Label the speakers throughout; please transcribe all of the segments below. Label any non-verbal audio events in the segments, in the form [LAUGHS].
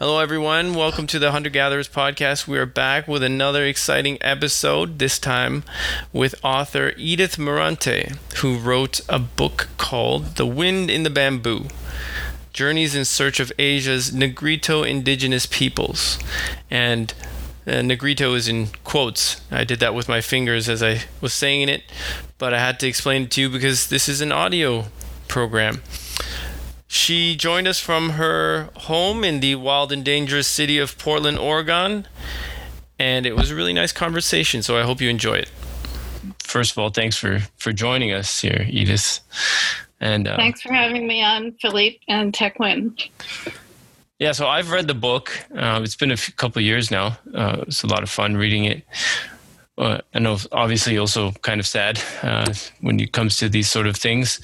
Speaker 1: Hello, everyone. Welcome to the Hunter Gatherers Podcast. We are back with another exciting episode, this time with author Edith Mirante, who wrote a book called The Wind in the Bamboo Journeys in Search of Asia's Negrito Indigenous Peoples. And uh, Negrito is in quotes. I did that with my fingers as I was saying it, but I had to explain it to you because this is an audio program. She joined us from her home in the wild and dangerous city of Portland, Oregon, and it was a really nice conversation. So I hope you enjoy it. First of all, thanks for for joining us here, Edith.
Speaker 2: And uh, thanks for having me on, Philippe and Tequin.
Speaker 1: Yeah, so I've read the book. Uh, it's been a few, couple years now. Uh, it's a lot of fun reading it. Uh, I know, obviously, also kind of sad uh, when it comes to these sort of things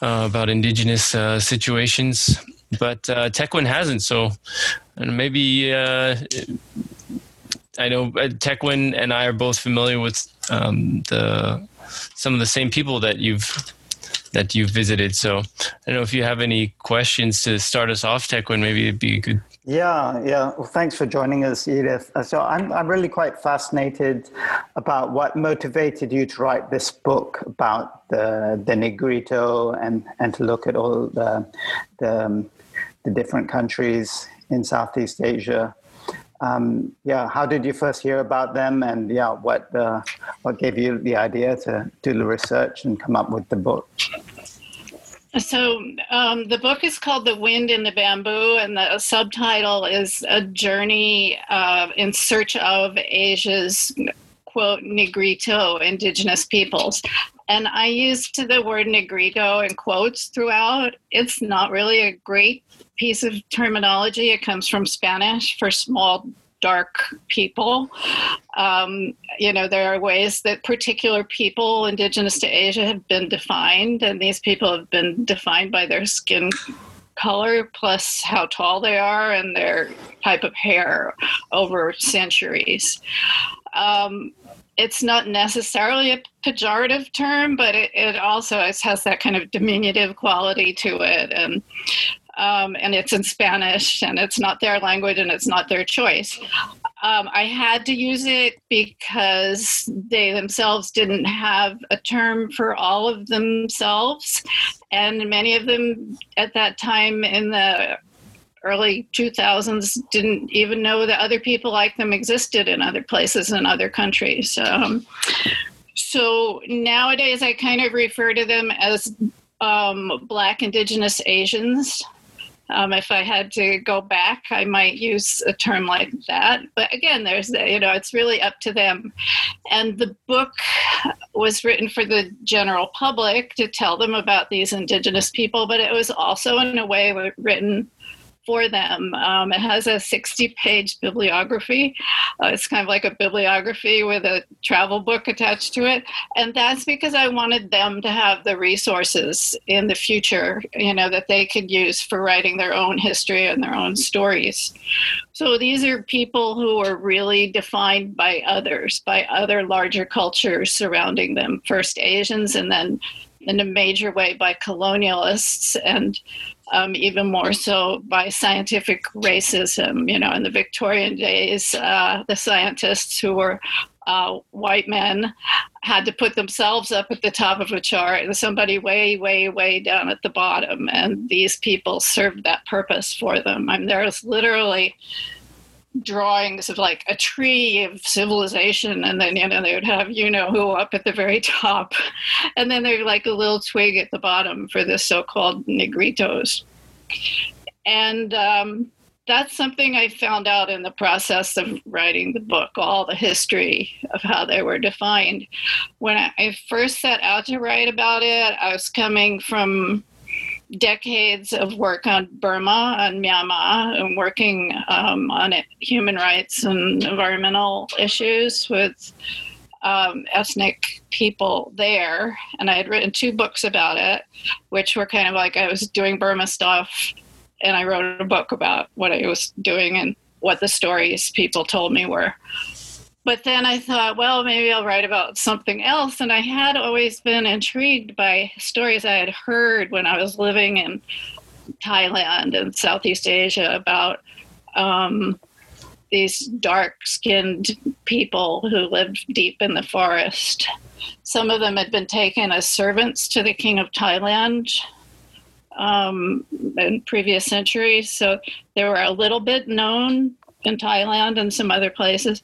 Speaker 1: uh, about indigenous uh, situations. But uh, hasn't, so maybe uh, I know Tequin and I are both familiar with um, the some of the same people that you've that you've visited. So I don't know if you have any questions to start us off, Tequin. Maybe it'd be good
Speaker 3: yeah, yeah. Well, thanks for joining us, Edith. Uh, so I'm, I'm really quite fascinated about what motivated you to write this book about the, the Negrito and, and to look at all the, the, um, the different countries in Southeast Asia. Um, yeah, how did you first hear about them, and yeah, what uh, what gave you the idea to do the research and come up with the book?
Speaker 2: So um, the book is called "The Wind in the Bamboo," and the subtitle is "A Journey uh, in Search of Asia's quote Negrito Indigenous Peoples." And I used the word Negrito in quotes throughout. It's not really a great piece of terminology. It comes from Spanish for small dark people. Um, you know, there are ways that particular people indigenous to Asia have been defined, and these people have been defined by their skin color plus how tall they are and their type of hair over centuries. Um, it's not necessarily a pejorative term, but it, it also has that kind of diminutive quality to it. And um, and it's in Spanish, and it's not their language, and it's not their choice. Um, I had to use it because they themselves didn't have a term for all of themselves, and many of them at that time in the early 2000s didn't even know that other people like them existed in other places and other countries. Um, so nowadays, I kind of refer to them as um, Black Indigenous Asians um, if I had to go back, I might use a term like that. But again, there's you know, it's really up to them. And the book was written for the general public to tell them about these indigenous people, but it was also in a way written for them. Um, it has a 60 page bibliography. Uh, it's kind of like a bibliography with a travel book attached to it. And that's because I wanted them to have the resources in the future, you know, that they could use for writing their own history and their own stories. So these are people who are really defined by others, by other larger cultures surrounding them, first Asians and then in a major way by colonialists and um, even more so by scientific racism. You know, in the Victorian days, uh, the scientists who were uh, white men had to put themselves up at the top of a chart and somebody way, way, way down at the bottom. And these people served that purpose for them. I mean, there's literally drawings of like a tree of civilization and then you know they would have you know who up at the very top. [LAUGHS] And then there's like a little twig at the bottom for the so-called negritos. And um, that's something i found out in the process of writing the book all the history of how they were defined. When i first set out to write about it i was coming from decades of work on Burma and Myanmar and working um, on it, human rights and environmental issues with um, ethnic people there. And I had written two books about it, which were kind of like I was doing Burma stuff, and I wrote a book about what I was doing and what the stories people told me were but then I thought, well, maybe I'll write about something else. And I had always been intrigued by stories I had heard when I was living in Thailand and Southeast Asia about um, these dark-skinned people who lived deep in the forest. Some of them had been taken as servants to the king of Thailand um, in previous centuries, so they were a little bit known in Thailand and some other places.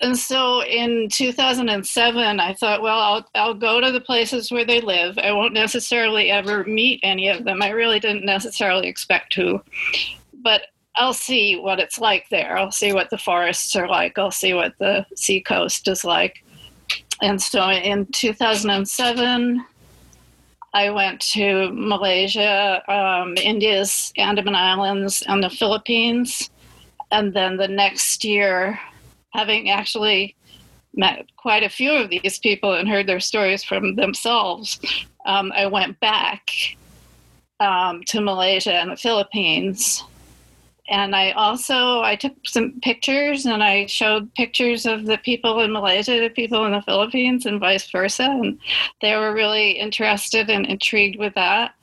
Speaker 2: And so in 2007, I thought, well, I'll, I'll go to the places where they live. I won't necessarily ever meet any of them. I really didn't necessarily expect to. But I'll see what it's like there. I'll see what the forests are like. I'll see what the seacoast is like. And so in 2007, I went to Malaysia, um, India's Andaman Islands, and the Philippines. And then the next year, having actually met quite a few of these people and heard their stories from themselves, um, I went back um, to Malaysia and the Philippines. And I also I took some pictures and I showed pictures of the people in Malaysia to people in the Philippines and vice versa, and they were really interested and intrigued with that.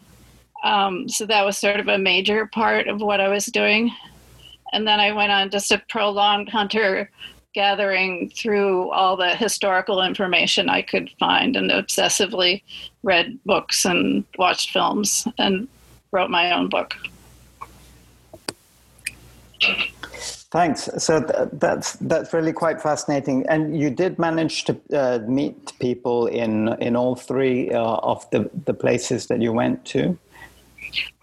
Speaker 2: Um, so that was sort of a major part of what I was doing. And then I went on just a prolonged hunter gathering through all the historical information I could find and obsessively read books and watched films and wrote my own book.
Speaker 3: Thanks. So th- that's that's really quite fascinating. And you did manage to uh, meet people in in all three uh, of the the places that you went to.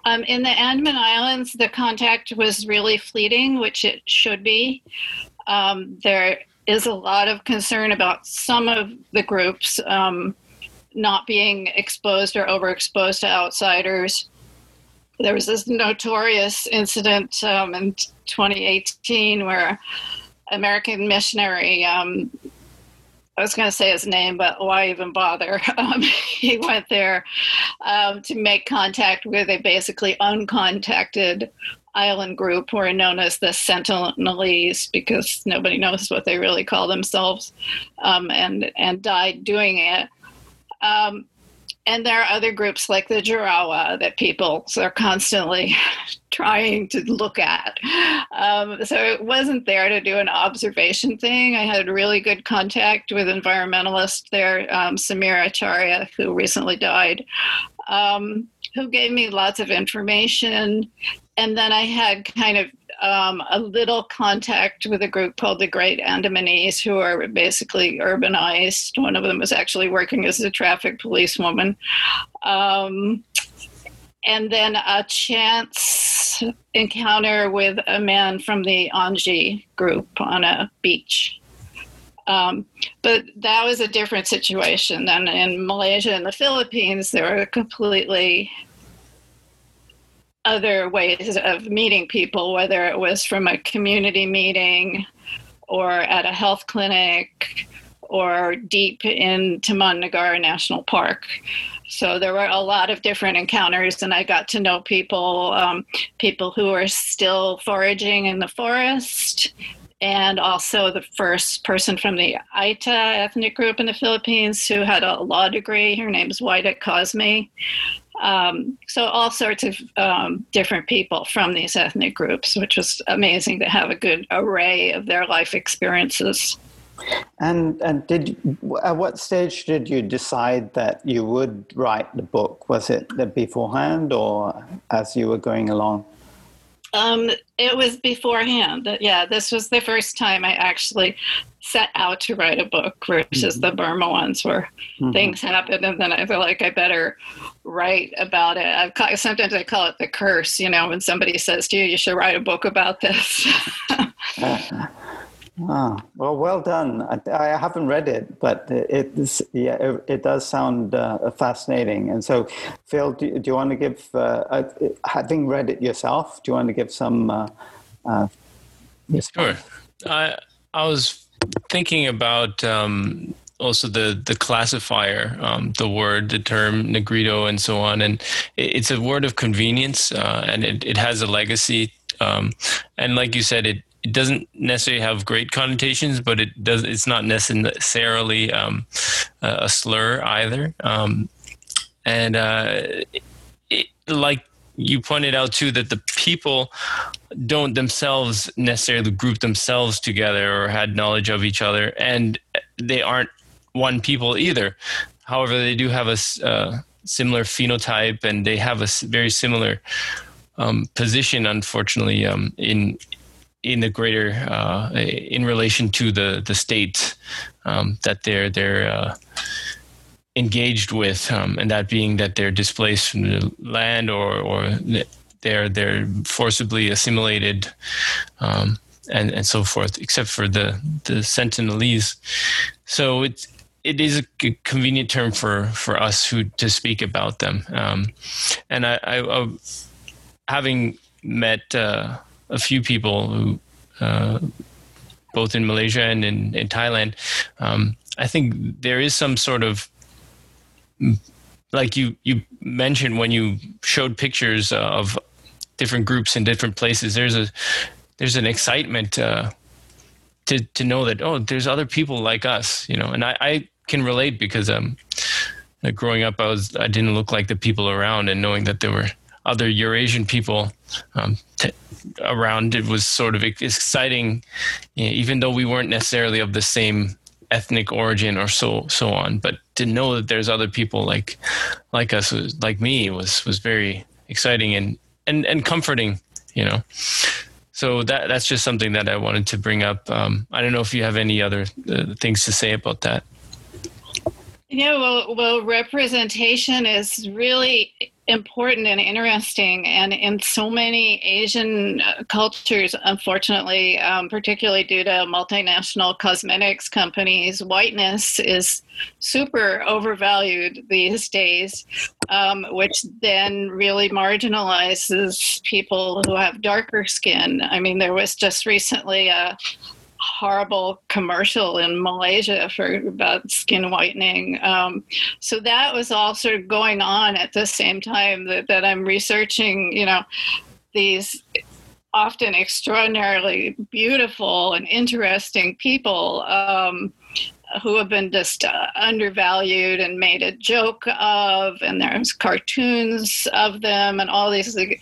Speaker 2: Um, in the Andaman Islands, the contact was really fleeting, which it should be. Um, there is a lot of concern about some of the groups um, not being exposed or overexposed to outsiders. There was this notorious incident um, in 2018 where American missionary, um, I was going to say his name, but why even bother? [LAUGHS] Um, he went there um, to make contact with a basically uncontacted island group who are known as the Sentinelese because nobody knows what they really call themselves, um, and and died doing it. Um, and there are other groups like the Jarawa that people are constantly [LAUGHS] trying to look at. Um, so it wasn't there to do an observation thing. I had really good contact with environmentalists there, um, Samir Acharya, who recently died, um, who gave me lots of information and then I had kind of um, a little contact with a group called the Great Andamanese, who are basically urbanized. One of them was actually working as a traffic policewoman. Um, and then a chance encounter with a man from the Onge group on a beach. Um, but that was a different situation than in Malaysia and the Philippines. there were completely other ways of meeting people, whether it was from a community meeting or at a health clinic or deep in Taman Negara National Park. So there were a lot of different encounters, and I got to know people, um, people who are still foraging in the forest, and also the first person from the Aita ethnic group in the Philippines who had a law degree. Her name is Waidet Cosme. Um, so all sorts of um, different people from these ethnic groups, which was amazing to have a good array of their life experiences.
Speaker 3: And and did at what stage did you decide that you would write the book? Was it beforehand or as you were going along?
Speaker 2: Um, it was beforehand. Yeah, this was the first time I actually set out to write a book versus mm-hmm. the Burma ones where mm-hmm. things happen and then I feel like I better write about it. I've, sometimes I call it the curse, you know, when somebody says to you, you should write a book about this. [LAUGHS]
Speaker 3: oh, well, well done. I, I, haven't read it, but it, yeah, it, it does sound uh, fascinating. And so, Phil, do, do you want to give, uh, uh, having read it yourself, do you want to give some? Uh, uh
Speaker 1: sure. I I was thinking about um, also the the classifier, um, the word, the term negrito, and so on, and it's a word of convenience, uh, and it, it has a legacy. Um, and like you said, it it doesn't necessarily have great connotations, but it does. It's not necessarily um, a slur either. Um, and uh, it, like you pointed out too, that the people don't themselves necessarily group themselves together or had knowledge of each other, and they aren't one people either. However, they do have a uh, similar phenotype and they have a very similar um, position, unfortunately, um, in in the greater uh, in relation to the the state um, that they're they're uh, engaged with, um, and that being that they're displaced from the land or or they're they're forcibly assimilated. Um, and, and so forth, except for the the Sentinelese. So it's it is a convenient term for for us who to speak about them. Um, and I, I, I, having met uh, a few people who uh, both in Malaysia and in, in Thailand, um, I think there is some sort of like you you mentioned when you showed pictures of different groups in different places. There's a there's an excitement uh, to to know that oh, there's other people like us, you know. And I, I can relate because um, growing up, I was I didn't look like the people around, and knowing that there were other Eurasian people um, t- around, it was sort of exciting, even though we weren't necessarily of the same ethnic origin or so so on. But to know that there's other people like like us, like me, was was very exciting and and and comforting, you know. So that that's just something that I wanted to bring up. Um, I don't know if you have any other uh, things to say about that.
Speaker 2: Yeah, well, well, representation is really important and interesting. And in so many Asian uh, cultures, unfortunately, um, particularly due to multinational cosmetics companies, whiteness is super overvalued these days, um, which then really marginalizes people who have darker skin. I mean, there was just recently a horrible commercial in Malaysia for about skin whitening. Um, so that was all sort of going on at the same time that, that I'm researching, you know, these often extraordinarily beautiful and interesting people um, who have been just uh, undervalued and made a joke of, and there's cartoons of them, and all these like,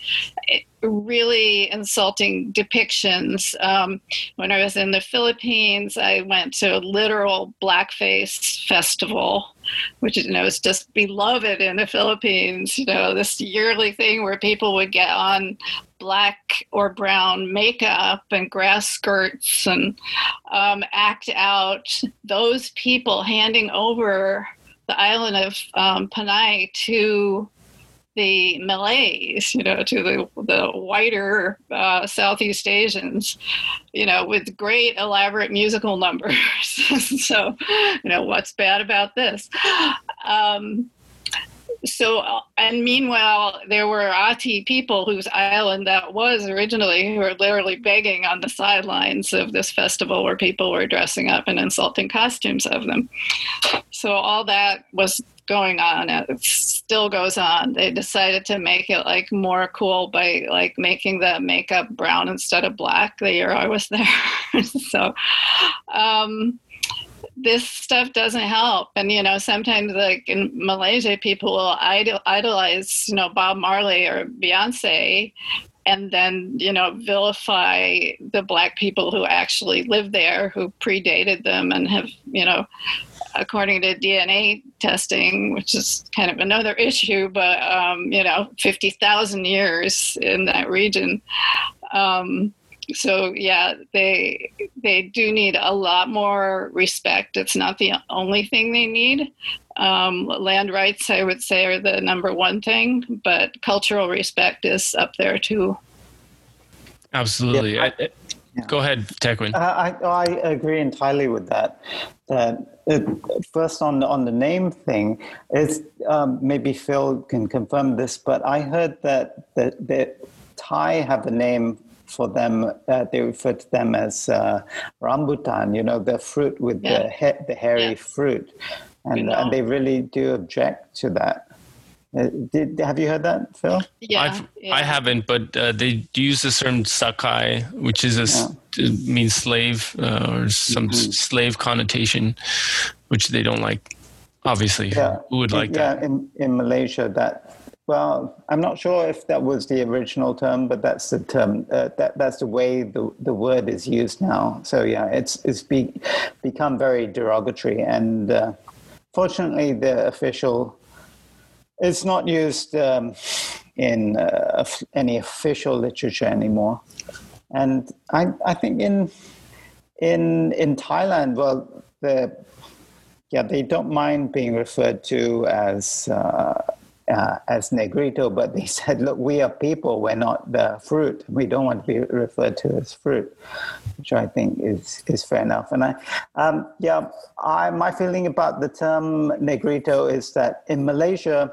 Speaker 2: really insulting depictions. Um, when I was in the Philippines, I went to a literal blackface festival, which you know is just beloved in the Philippines. You know, this yearly thing where people would get on black or brown makeup and grass skirts and um, act out those people handing over the island of um, Panay to the Malays, you know, to the the whiter uh, Southeast Asians, you know, with great elaborate musical [LAUGHS] numbers. so, you know, what's bad about this? Um, so and meanwhile there were ati people whose island that was originally who were literally begging on the sidelines of this festival where people were dressing up in insulting costumes of them so all that was going on. It still goes on. They decided to make it like more cool by like making the makeup brown instead of black the year I was there. [LAUGHS] so, um, this stuff doesn't help. And, you know, sometimes like in Malaysia, people will idol- idolize, you know, Bob Marley or Beyonce and then you know vilify the black people who actually live there who predated them and have you know according to DNA testing, which is kind of another issue, but um, you know, 50,000 years in that region. Um, so yeah, they they do need a lot more respect. It's not the only thing they need. Um, land rights, I would say, are the number one thing, but cultural respect is up there too.
Speaker 1: Absolutely. Yeah. I, yeah. Go ahead, Tequin.
Speaker 3: Uh, I, I agree entirely with that. That uh, first on on the name thing is um, maybe Phil can confirm this, but I heard that that, that Thai have a name for them. Uh, they refer to them as uh, rambutan. You know, the fruit with yeah. the he- the hairy yeah. fruit, and and they really do object to that. Uh, did, have you heard that, Phil?
Speaker 2: Yeah,
Speaker 1: yeah. i haven't, but uh, they use the term sakai, which is a yeah. means slave uh, or some mm-hmm. slave connotation, which they don't like. Obviously, yeah. who would like
Speaker 3: yeah,
Speaker 1: that?
Speaker 3: in in Malaysia, that well, I'm not sure if that was the original term, but that's the term. Uh, that that's the way the, the word is used now. So yeah, it's it's be, become very derogatory, and uh, fortunately, the official it's not used um, in uh, any official literature anymore. And I I think in in in Thailand, well, the yeah, they don't mind being referred to as uh, as Negrito, but they [LAUGHS] said, look, we are people, we're not the fruit. We don't want to be referred to as fruit, which I think is, is fair enough. And I, um, yeah, I, my feeling about the term Negrito is that in Malaysia,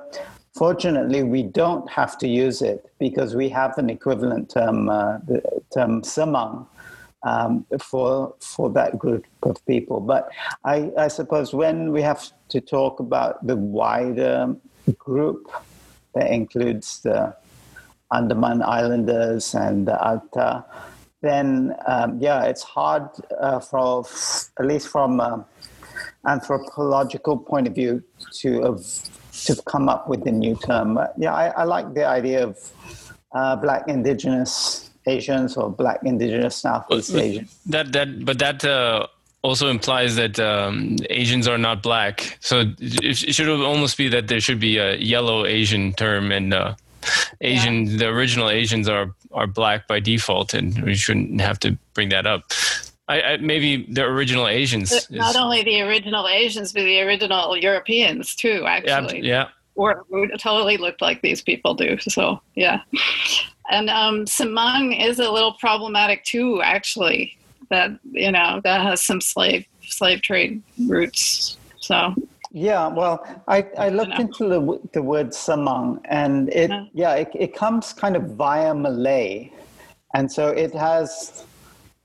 Speaker 3: fortunately, we don't have to use it because we have an equivalent term, uh, the term Semang. Um, for for that group of people, but I, I suppose when we have to talk about the wider group that includes the Andaman Islanders and the Aita, then um, yeah, it's hard uh, for at least from an anthropological point of view to have to come up with a new term. But yeah, I, I like the idea of uh, Black Indigenous Asians or Black Indigenous Southeast Asians.
Speaker 1: That that but that uh, also implies that um, Asians are not black. So it, should almost be that there should be a yellow Asian term, and uh, Asian, yeah. the original Asians are are black by default, and we shouldn't have to bring that up. I, I, maybe the original Asians. Is,
Speaker 2: not only the original Asians, but the original Europeans too. Actually,
Speaker 1: yeah, yeah.
Speaker 2: Or totally looked like these people do. So yeah, and um, Semang is a little problematic too. Actually, that you know that has some slave slave trade roots. So
Speaker 3: yeah, well, I, I looked into the, the word semang, and it yeah, yeah it, it comes kind of via Malay, and so it has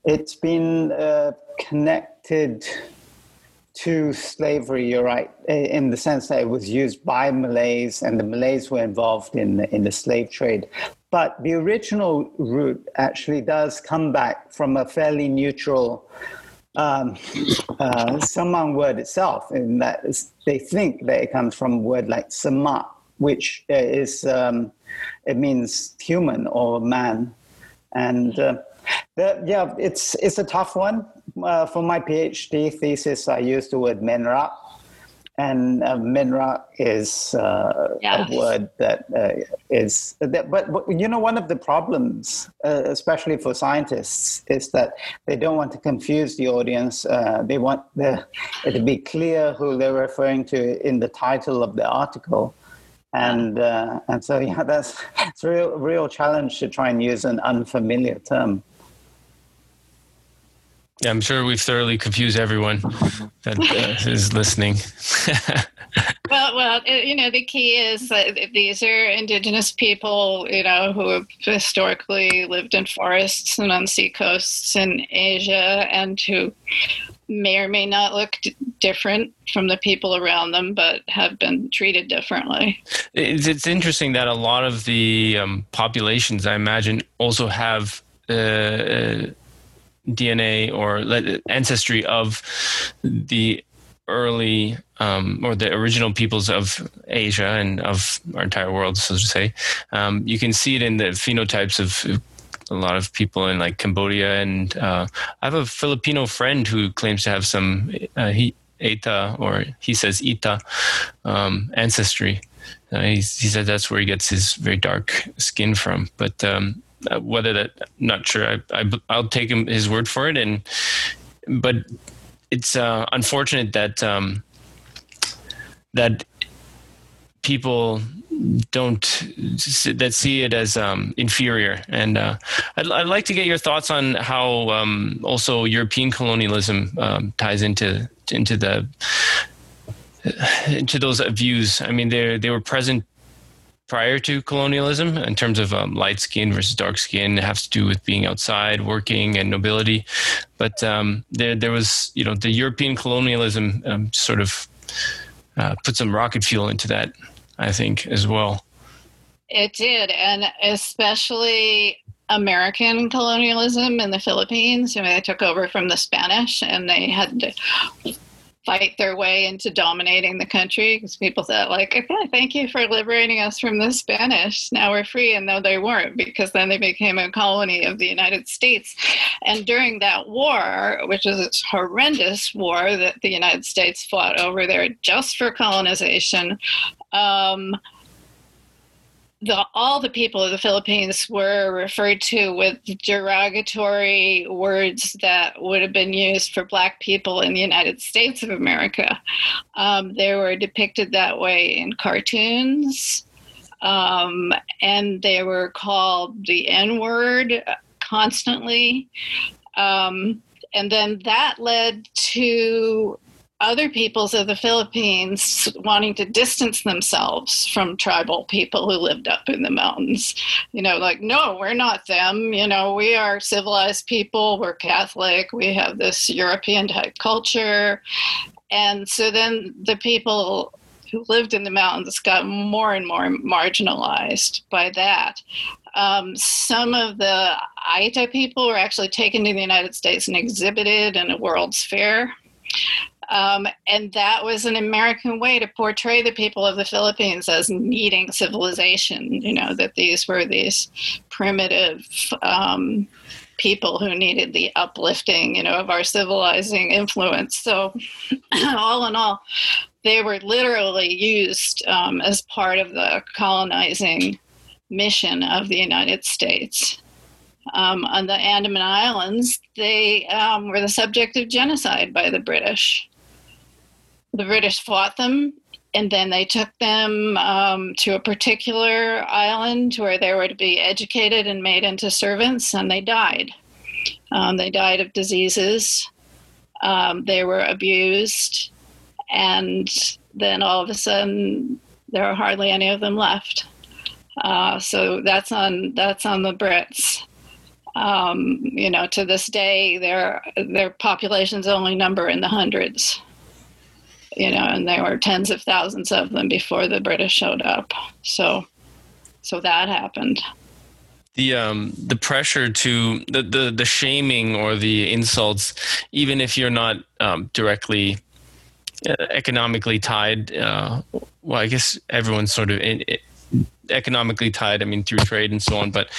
Speaker 3: it's been uh, connected to slavery. You're right, in the sense that it was used by Malays, and the Malays were involved in the, in the slave trade. But the original root actually does come back from a fairly neutral um, uh, Semang word itself, in that they think that it comes from a word like Semak, which is um, it means human or man, and uh, the, yeah, it's it's a tough one. Uh, for my PhD thesis, I used the word menrak, and uh, minra is uh, a word that uh, is that, but, but, you know one of the problems uh, especially for scientists is that they don't want to confuse the audience uh, they want the, it to be clear who they're referring to in the title of the article. And uh, and so yeah that's it's a real real challenge to try and use an unfamiliar term
Speaker 1: yeah, I'm sure we've thoroughly confused everyone that uh, is listening. [LAUGHS]
Speaker 2: well, well, you know, the key is that these are indigenous people, you know, who have historically lived in forests and on sea coasts in Asia, and who may or may not look d- different from the people around them, but have been treated differently.
Speaker 1: It's, it's interesting that a lot of the um, populations, I imagine, also have. Uh, uh DNA or ancestry of the early um, or the original peoples of Asia and of our entire world, so to say. Um, you can see it in the phenotypes of a lot of people in like Cambodia, and uh, I have a Filipino friend who claims to have some uh, he, Eta or he says Ita um, ancestry. Uh, he said that's where he gets his very dark skin from, but um, uh, whether that not sure I, I i'll take him his word for it and but it's uh, unfortunate that um, that people don't that see it as um, inferior. And uh, I'd, I'd, like to get your thoughts on how um, also European colonialism um, ties into into the into those views. I mean, they they were present prior to colonialism in terms of um, light skin versus dark skin it has to do with being outside working and nobility but um, there, there was you know the european colonialism um, sort of uh, put some rocket fuel into that i think as well
Speaker 2: it did and especially American colonialism in the Philippines. I mean, they took over from the Spanish and they had to fight their way into dominating the country because people said like okay thank you for liberating us from the spanish. Now we're free. And no they weren't because then they became a colony of the united states. And during that war which is a horrendous war that the united states fought over there just for colonization um, the, all the people of the Philippines were referred to with derogatory words that would have been used for Black people in the United States of America. Um, they were depicted that way in cartoons, um, and they were called the N word constantly. Um, and then that led to other peoples of the Philippines wanting to distance themselves from tribal people who lived up in the mountains. You know, like, no, we're not them. You know, we are civilized people, we're Catholic, we have this European type culture. And so then the people who lived in the mountains got more and more marginalized by that. Um, some of the Aita people were actually taken to the United States and exhibited in a World's Fair. Um, and that was an American way to portray the people of the Philippines as needing civilization, you know, that these were these primitive um, people who needed the uplifting, you know, of our civilizing influence. So, [CLEARS THROAT] all in all, they were literally used um, as part of the colonizing mission of the United States. Um, on the Andaman Islands, they um, were the subject of genocide by the British the British fought them, and then they took them um, to a particular island where they were to be educated and made into servants, and they died. Um, they died of diseases. Um, they were abused, and then all of a sudden, there are hardly any of them left. Uh, so that's on that's on the Brits. Um, you know, to this day, their their populations only number in the hundreds you know, and there were tens of thousands of them before the British showed up. So, so that happened.
Speaker 1: The um the pressure to the the, the shaming or the insults, even if you're not um, directly uh, economically tied. Uh, well, I guess everyone's sort of in, in, economically tied. I mean, through trade and so on. But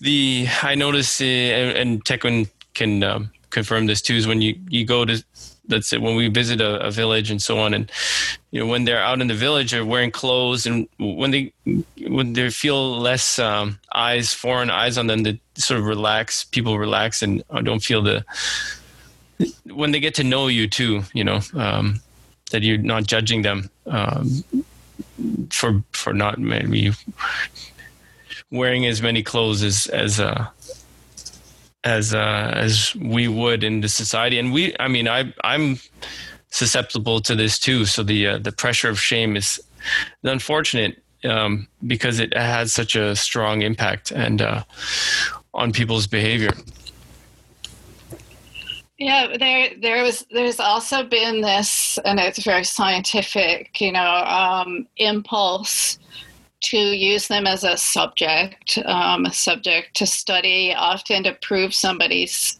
Speaker 1: the I notice, uh, and, and Tekun can um, confirm this too, is when you you go to let's say when we visit a, a, village and so on. And you know when they're out in the village they're wearing clothes and when they when they feel less um, eyes foreign eyes on them they sort of relax people relax and don't feel the when they get to know you too you know um, that you're not judging them um, for for not maybe wearing as many clothes as as uh, as uh, as we would in the society. And we, I mean, I I'm susceptible to this too. So the uh, the pressure of shame is unfortunate um, because it has such a strong impact and uh, on people's behavior.
Speaker 2: Yeah, there there was there's also been this, and it's very scientific, you know, um, impulse to use them as a subject, um, a subject to study, often to prove somebody's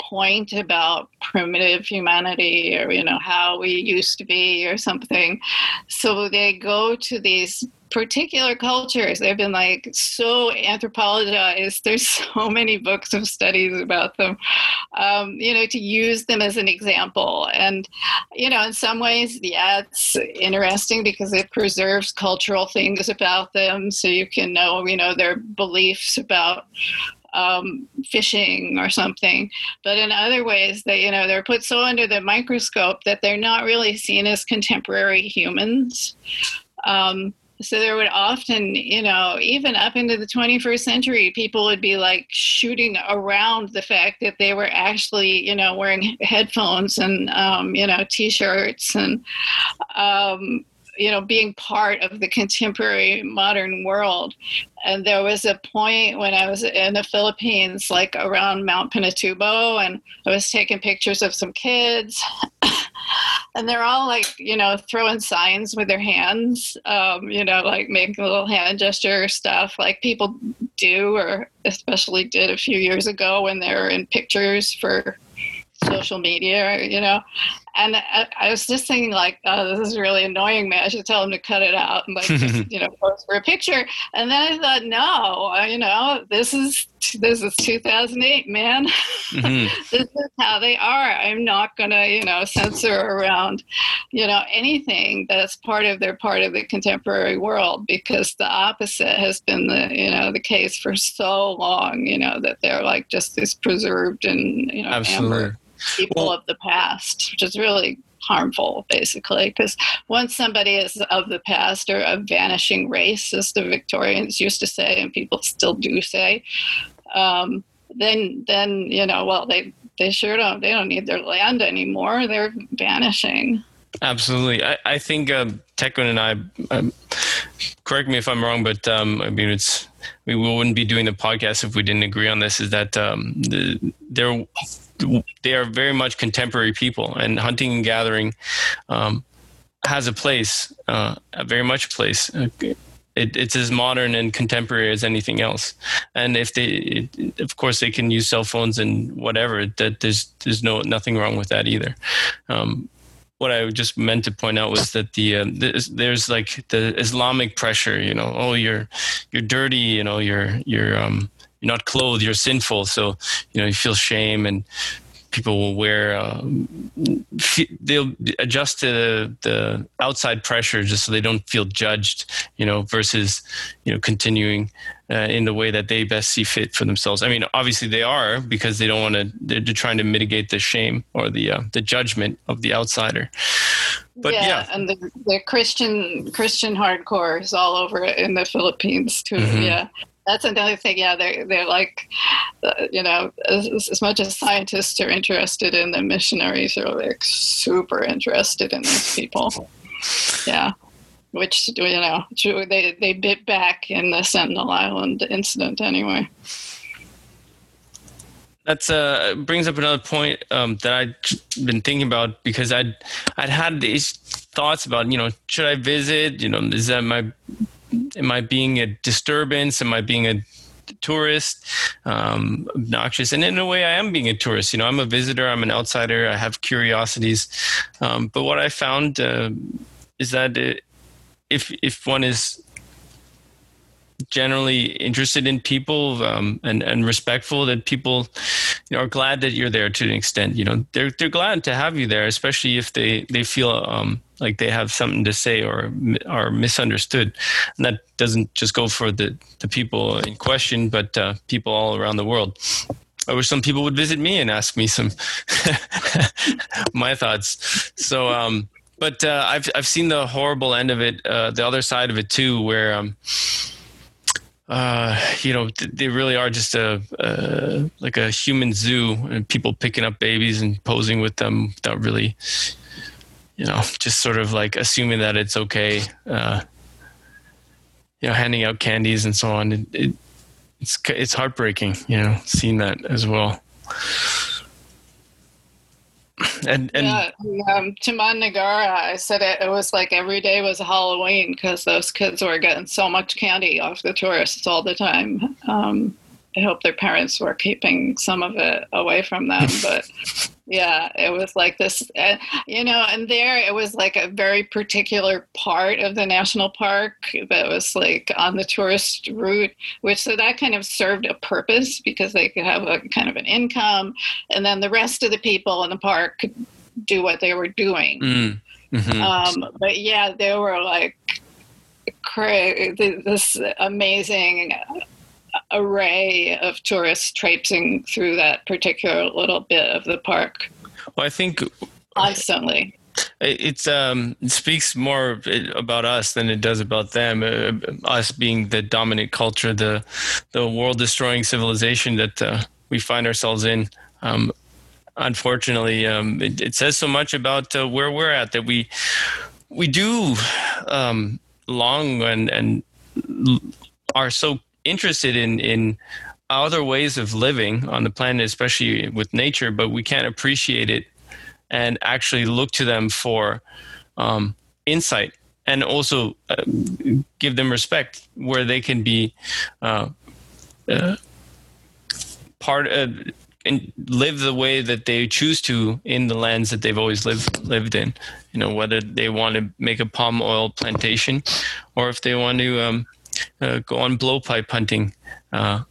Speaker 2: point about primitive humanity or you know how we used to be or something. So they go to these particular cultures they've been like so anthropologized there's [LAUGHS] so many books of studies about them um, you know to use them as an example and you know in some ways yeah it's interesting because it preserves cultural things about them so you can know you know their beliefs about um, fishing or something. But in other ways, they you know they're put so under the microscope that they're not really seen as contemporary humans. Um, so there would often, you know, even up into the 21st century, people would be like shooting around the fact that they were actually, you know, wearing [LAUGHS] headphones and, um, you know, t-shirts and, um, you know being part of the contemporary modern world and there was a point when i was in the philippines like around mount pinatubo and i was taking pictures of some kids [COUGHS] and they're all like you know throwing signs with their hands um, you know like making little hand gesture stuff like people do or especially did a few years ago when they were in pictures for social media, you know. And I, I, was just thinking, like, oh, this is really annoying me. I should tell him to cut it out and, like, just, [LAUGHS] you know, post for a picture. And then I thought, no, you know, this is this is 2008, man. Mm-hmm. [LAUGHS] this is how they are. I'm not gonna, you know, censor around, you know, anything that's part of their part of the contemporary world because the opposite has been the, you know, the case for so long. You know that they're like just this preserved and you know Absolutely. amber people well, of the past, which is really harmful, basically. Because once somebody is of the past or a vanishing race, as the Victorians used to say, and people still do say, um, then then you know, well, they they sure don't they don't need their land anymore. They're vanishing.
Speaker 1: Absolutely, I, I think um, Tekun and I. Um, correct me if I'm wrong, but um, I mean it's we wouldn't be doing the podcast if we didn't agree on this. Is that um, the, they're they are very much contemporary people, and hunting and gathering um, has a place, uh, a very much place. It, it's as modern and contemporary as anything else. And if they, it, of course, they can use cell phones and whatever. That there's there's no nothing wrong with that either. Um, what I just meant to point out was that the uh, there's, there's, like the Islamic pressure. You know, oh, you're you're dirty. You know, you're you're um, you're not clothed, you're sinful. So, you know, you feel shame and people will wear, uh, they'll adjust to the, the, outside pressure just so they don't feel judged, you know, versus, you know, continuing uh, in the way that they best see fit for themselves. I mean, obviously they are because they don't want to, they're, they're, trying to mitigate the shame or the, uh, the judgment of the outsider. But yeah, yeah.
Speaker 2: and the, the Christian Christian hardcore is all over in the Philippines too. Mm-hmm. Yeah, that's another thing. Yeah, they're they're like, uh, you know, as, as, much as scientists are interested in the missionaries, are like super interested in these people. Yeah, which you know, they they bit back in the Sentinel Island incident anyway.
Speaker 1: That's uh brings up another point um, that I've been thinking about because I'd I'd had these thoughts about you know should I visit you know is that my am I being a disturbance? Am I being a tourist, um, obnoxious. And in a way, I am being a tourist. You know, I'm a visitor, I'm an outsider, I have curiosities. Um, but what I found uh, is that it, if if one is generally interested in people um, and and respectful that people you know, are glad that you're there to an extent you know they're they're glad to have you there especially if they they feel um, like they have something to say or are misunderstood and that doesn't just go for the the people in question but uh, people all around the world I wish some people would visit me and ask me some [LAUGHS] my thoughts. So, um, but uh, I've I've seen the horrible end of it, uh, the other side of it too, where um, uh, you know, they really are just a, uh, like a human zoo and people picking up babies and posing with them without really, you know, just sort of like assuming that it's okay. Uh, you know, handing out candies and so on. It, it, it's it's heartbreaking, you know, seeing that as well [LAUGHS]
Speaker 2: and, and yeah, um, Taman Negara, I said it, it was like every day was Halloween because those kids were getting so much candy off the tourists all the time. Um, I hope their parents were keeping some of it away from them, [LAUGHS] but yeah, it was like this, uh, you know, and there it was like a very particular part of the national park that was like on the tourist route, which so that kind of served a purpose because they could have a kind of an income, and then the rest of the people in the park could do what they were doing. Mm. Mm-hmm. Um, but yeah, they were like cra- this amazing array of tourists traipsing through that particular little bit of the park.
Speaker 1: Well, I think
Speaker 2: constantly.
Speaker 1: It's um, it speaks more about us than it does about them. Uh, us being the dominant culture, the the world destroying civilization that uh, we find ourselves in. Um, unfortunately, um, it, it, says so much about uh, where we're at that we we do um, long and and are so interested in in other ways of living on the planet, especially with nature, but we can't appreciate it and actually look to them for um, insight and also uh, give them respect where they can be uh, uh, part of and live the way that they choose to in the lands that they've always lived lived in. You know, whether they want to make a palm oil plantation, or if they want to um, uh, go on blowpipe hunting. Uh,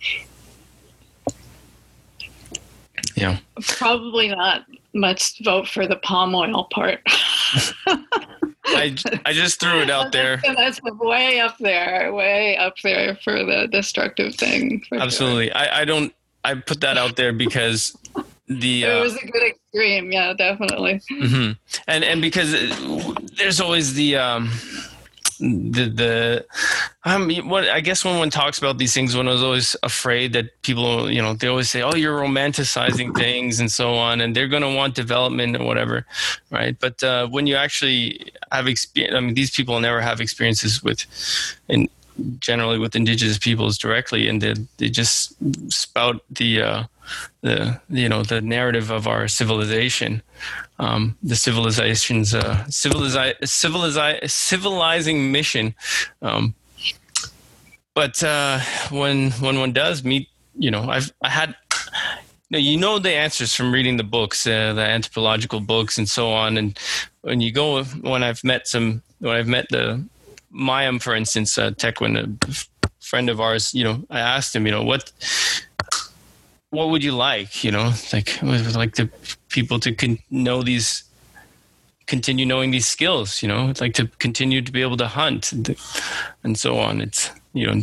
Speaker 1: yeah,
Speaker 2: probably not much vote for the palm oil part. [LAUGHS]
Speaker 1: I, I just threw it out there. [LAUGHS]
Speaker 2: That's way up there, way up there for the destructive thing.
Speaker 1: Absolutely. Sure. I, I don't, I put that out there because the [LAUGHS]
Speaker 2: uh, it was a good extreme yeah definitely
Speaker 1: mm-hmm. and and because there's always the um the the um what I guess when one talks about these things, one is always afraid that people you know they always say, oh, you're romanticizing things and so on, and they're going to want development or whatever, right? But uh, when you actually have experience, I mean, these people never have experiences with, in generally with indigenous peoples directly, and they they just spout the. Uh, the you know the narrative of our civilization, um, the civilization's uh, civilizi- civilizi- civilizing mission. Um, but uh, when when one does meet, you know, I've I had. Know, you know the answers from reading the books, uh, the anthropological books, and so on. And when you go, when I've met some, when I've met the Mayam, for instance, uh, Tequin, a friend of ours, you know, I asked him, you know, what what would you like? You know, like like the people to con- know these, continue knowing these skills. You know, like to continue to be able to hunt and, and so on. It's you know,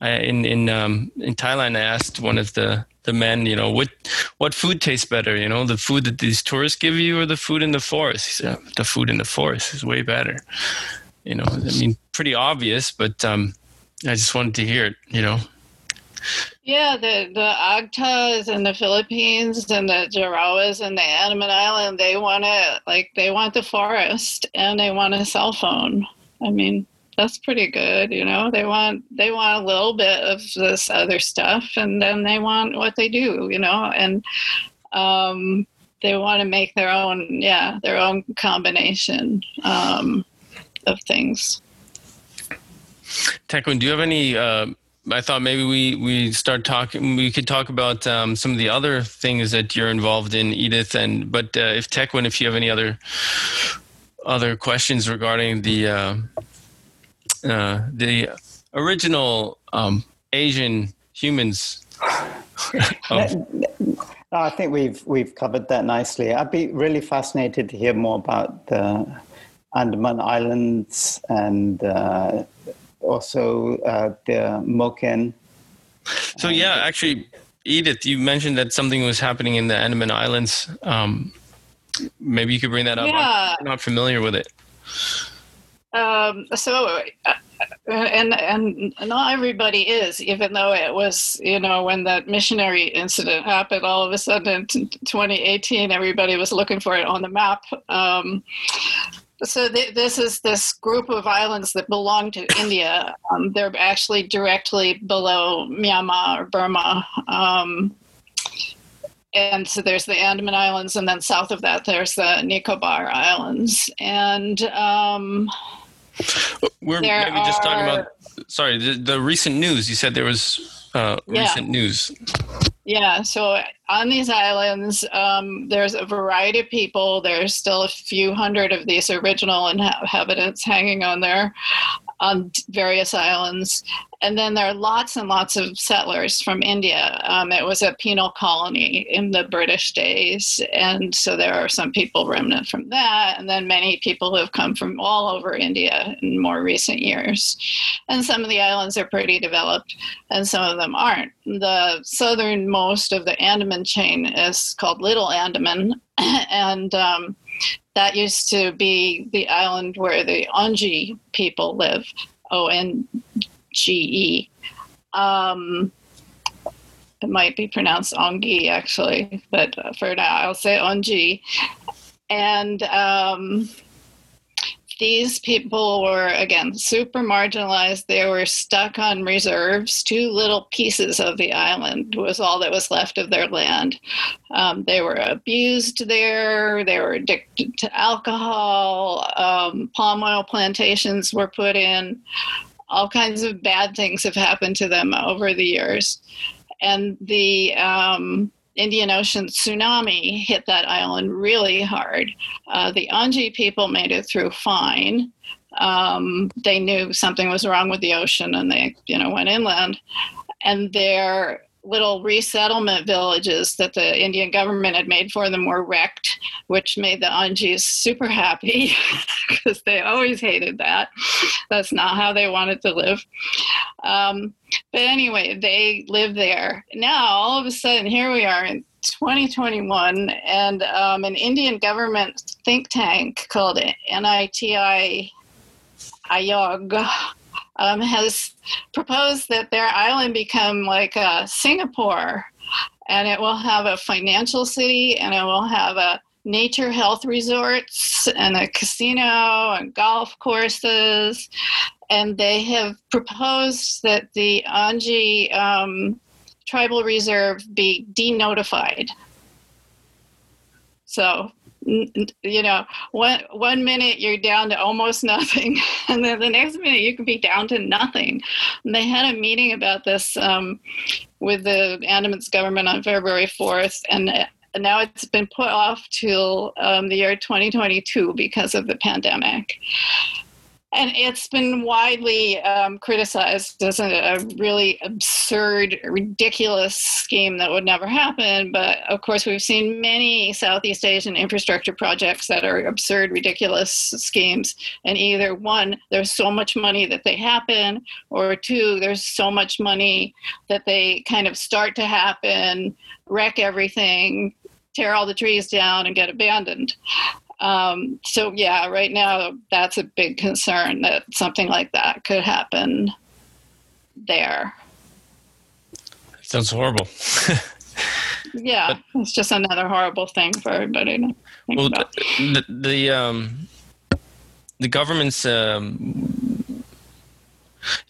Speaker 1: I, in in um, in Thailand, I asked one of the the men, you know, what what food tastes better? You know, the food that these tourists give you, or the food in the forest? He said, the food in the forest is way better. You know, I mean, pretty obvious, but um, I just wanted to hear it. You know.
Speaker 2: Yeah, the the Agtas in the Philippines and the Jarawas and the Andaman Island, they want to like they want the forest and they want a cell phone. I mean, that's pretty good, you know. They want they want a little bit of this other stuff and then they want what they do, you know, and um they want to make their own yeah, their own combination um of things.
Speaker 1: Tequin, do you have any uh I thought maybe we we start talking. We could talk about um, some of the other things that you're involved in, Edith. And but uh, if Tequin, if you have any other other questions regarding the uh, uh, the original um, Asian humans. [LAUGHS]
Speaker 3: I think we've we've covered that nicely. I'd be really fascinated to hear more about the Andaman Islands and uh, also uh, the Moken.
Speaker 1: So yeah, actually, Edith, you mentioned that something was happening in the Andaman Islands. Um, maybe you could bring that up.
Speaker 2: Yeah.
Speaker 1: I'm not familiar with it.
Speaker 2: Um, so, uh, and and not everybody is, even though it was, you know, when that missionary incident happened, all of a sudden in 2018, everybody was looking for it on the map. Um, so th- this is this group of islands that belong to India. Um, they're actually directly below Myanmar or Burma. Um, and so there's the Andaman Islands, and then south of that, there's the Nicobar Islands. And um,
Speaker 1: we're maybe just talking about, sorry, the, the, recent news. You said there was uh, recent news.
Speaker 2: Yeah, so on these islands, um, there's a variety of people. There's still a few hundred of these original inhabitants hanging on there on various islands. And then there are lots and lots of settlers from India. Um, it was a penal colony in the British days. And so there are some people remnant from that. And then many people who have come from all over India in more recent years. And some of the islands are pretty developed and some of them aren't. The southernmost of the Andaman chain is called Little Andaman. [COUGHS] and um, that used to be the island where the Onge people live. O N G E. Um, it might be pronounced Ongi actually, but for now I'll say Onge. And um, these people were again super marginalized. They were stuck on reserves. Two little pieces of the island was all that was left of their land. Um, they were abused there. They were addicted to alcohol. Um, palm oil plantations were put in. All kinds of bad things have happened to them over the years. And the um, Indian Ocean tsunami hit that island really hard. Uh, the Onge people made it through fine. Um, they knew something was wrong with the ocean and they, you know, went inland. And their little resettlement villages that the Indian government had made for them were wrecked, which made the Onges super happy [LAUGHS] because they always hated that. That's not how they wanted to live. Um, but anyway, they live there. Now, all of a sudden, here we are in 2021, and um, an Indian government think tank called NITI Aayog um, has proposed that their island become like uh, Singapore, and it will have a financial city, and it will have a nature health resorts and a casino and golf courses. And they have proposed that the Onge um, Tribal Reserve be denotified. So you know one one minute you're down to almost nothing [LAUGHS] and then the next minute you can be down to nothing. And they had a meeting about this um, with the andamans government on february 4th and now it's been put off till um, the year 2022 because of the pandemic and it's been widely um, criticized as a, a, really absurd, ridiculous scheme that would never happen. But of course, we've seen many Southeast Asian infrastructure projects that are absurd, ridiculous schemes. And either one, there's so much money that they happen, or two, there's so much money that they kind of start to happen, wreck everything, tear all the trees down, and get abandoned. Um, so yeah, right now that's a big concern that something like that could happen there.
Speaker 1: Sounds horrible. [LAUGHS]
Speaker 2: yeah, but, it's just another horrible thing for everybody to think well, about.
Speaker 1: The, the um, the government's um,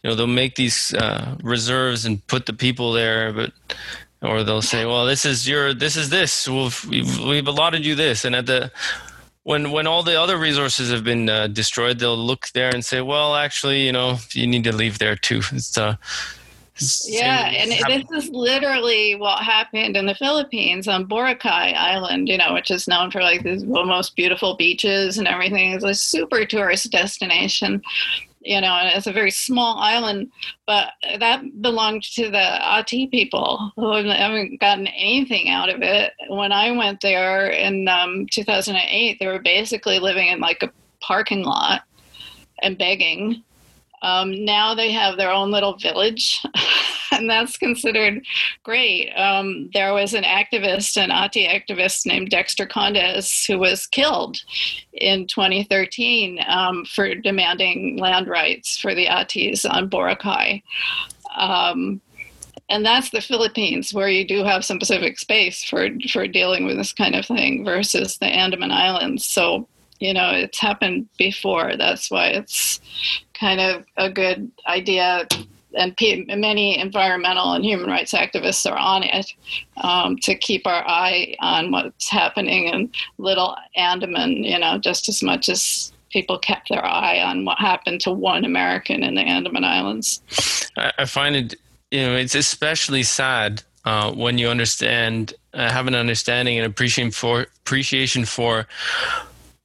Speaker 1: you know they'll make these uh, reserves and put the people there, but or they'll say, well, this is your this is this. We've we've, we've allotted you this, and at the when when all the other resources have been uh, destroyed, they'll look there and say, "Well, actually, you know, you need to leave there too." It's, uh,
Speaker 2: it's yeah, and this is literally what happened in the Philippines on Boracay Island, you know, which is known for like the most beautiful beaches and everything. It's a super tourist destination you know, it's a very small island, but that belonged to the Ati people who haven't gotten anything out of it. When I went there in um, 2008, they were basically living in like a parking lot and begging. Um, now they have their own little village. [LAUGHS] and that's considered great. Um, there was an activist, an Ati activist named Dexter Condez, who was killed in 2013 um, for demanding land rights for the Atis on Boracay. Um, and that's the Philippines, where you do have some Pacific space for for dealing with this kind of thing, versus the Andaman Islands. So you know it's happened before. That's why it's kind of a good idea and many environmental and human rights activists are on it um, to keep our eye on what's happening in Little Andaman, you know, just as much as people kept their eye on what happened to one American in the Andaman Islands.
Speaker 1: I find it, you know, it's especially sad uh, when you understand, uh, have an understanding and appreciation for appreciation for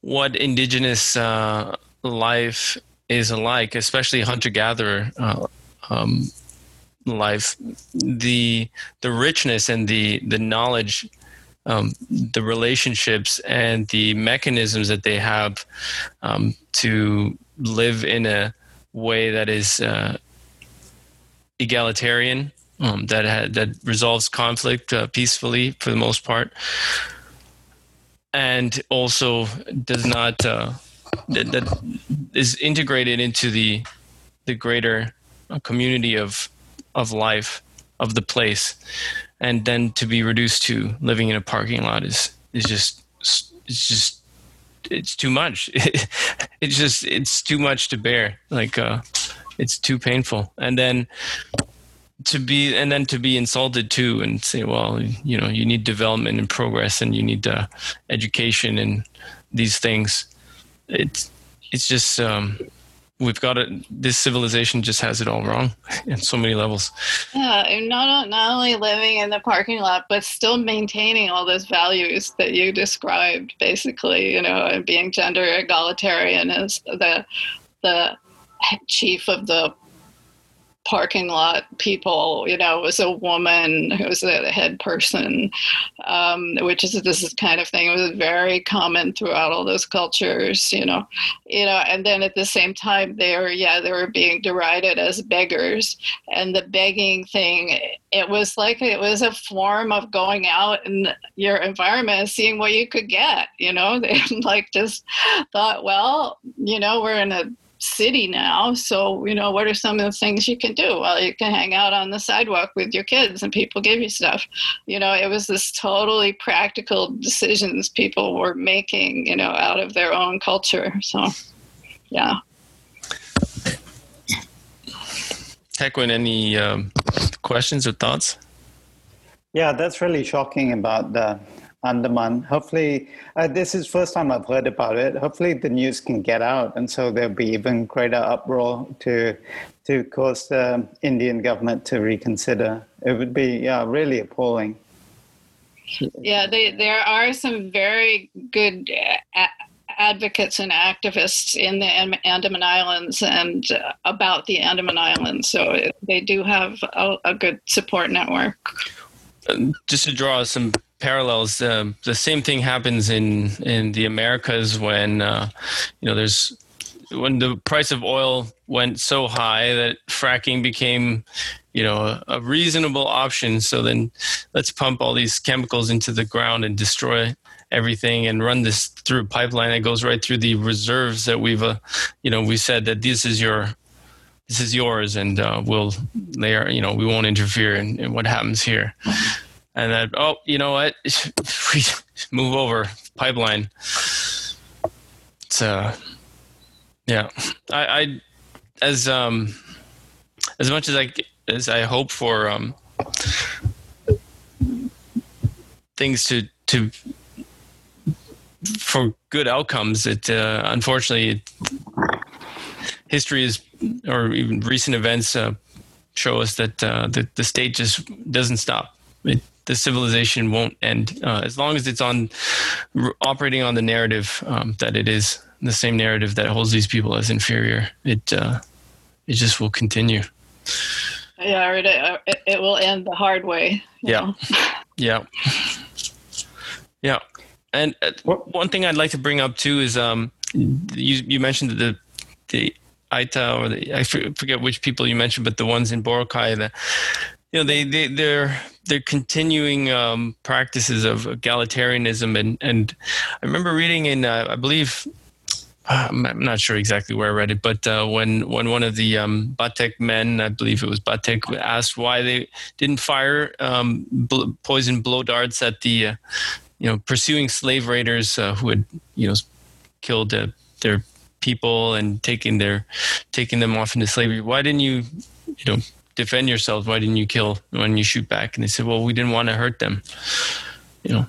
Speaker 1: what indigenous uh, life is like, especially hunter gatherer uh, um, life, the the richness and the the knowledge, um, the relationships and the mechanisms that they have um, to live in a way that is uh, egalitarian, um, that ha- that resolves conflict uh, peacefully for the most part, and also does not uh, that, that is integrated into the the greater community of of life of the place, and then to be reduced to living in a parking lot is is just it's just it's too much. [LAUGHS] it's just it's too much to bear. Like uh, it's too painful, and then to be and then to be insulted too and say well you know you need development and progress and you need uh, education and these things it's it's just um we've got it. This civilization just has it all wrong [LAUGHS] in so many levels.
Speaker 2: Yeah, and not not only living in the parking lot, but still maintaining all those values that you described. Basically, you know, and being gender egalitarian as the the chief of the parking lot people, you know, was a woman who was the head person, um, which is this is kind of thing. It was very common throughout all those cultures, you know, you know, and then at the same time they were, yeah, they were being derided as beggars, and the begging thing, it was like it was a form of going out in your environment and seeing what you could get, you know. [LAUGHS] They like just thought, well, you know, we're in a city now. So, you know, what are some of the things you can do? Well, you can hang out on the sidewalk with your kids and people give you stuff. You know, it was this totally practical decisions people were making, you know, out of their own culture. So, yeah.
Speaker 1: Tequin, any um, questions or thoughts?
Speaker 3: Yeah, that's really shocking about the Andaman. Hopefully, uh, this is first time I've heard about it. Hopefully, the news can get out, and so there'll be even greater uproar to to cause the Indian government to reconsider. It would be yeah, really appalling.
Speaker 2: Yeah, they, there are some very good a- advocates and activists in the Andaman Islands and uh, about the Andaman Islands. So they do have a, a good support network.
Speaker 1: Just to draw some parallels. The same thing happens in in the Americas when uh, you know there's when the price of oil went so high that fracking became you know a, a reasonable option. So then let's pump all these chemicals into the ground and destroy everything and run this through a pipeline that goes right through the reserves that we've uh, you know we said that this is your this is yours and uh, we'll layer you know we won't interfere in, in what happens here and then oh, you know what? [LAUGHS] move over pipeline. It's uh, yeah. I, I as um as much as I as I hope for um things to to for good outcomes. It uh, unfortunately it, history is or even recent events uh, show us that uh, the the state just doesn't stop. It the civilization won't end uh, as long as it's on operating on the narrative um, that it is the same narrative that holds these people as inferior. It uh, it just will continue.
Speaker 2: Yeah, it, uh, it, it will end the hard way.
Speaker 1: Yeah, [LAUGHS] yeah, yeah. And uh, one thing I'd like to bring up too is um, you you mentioned the the Aita or the I forget which people you mentioned, but the ones in Boracay, the you know they they they're they're continuing um, practices of egalitarianism and and I remember reading in uh, I believe I'm not sure exactly where I read it, but uh, when when one of the um, Batek men, I believe it was Batek, asked why they didn't fire um, bl- poison blow darts at the uh, you know pursuing slave raiders uh, who had you know killed uh, their people and taking their taking them off into slavery. Why didn't you you know defend yourselves. Why didn't you kill when you shoot back? And they said, well, we didn't want to hurt them. You know.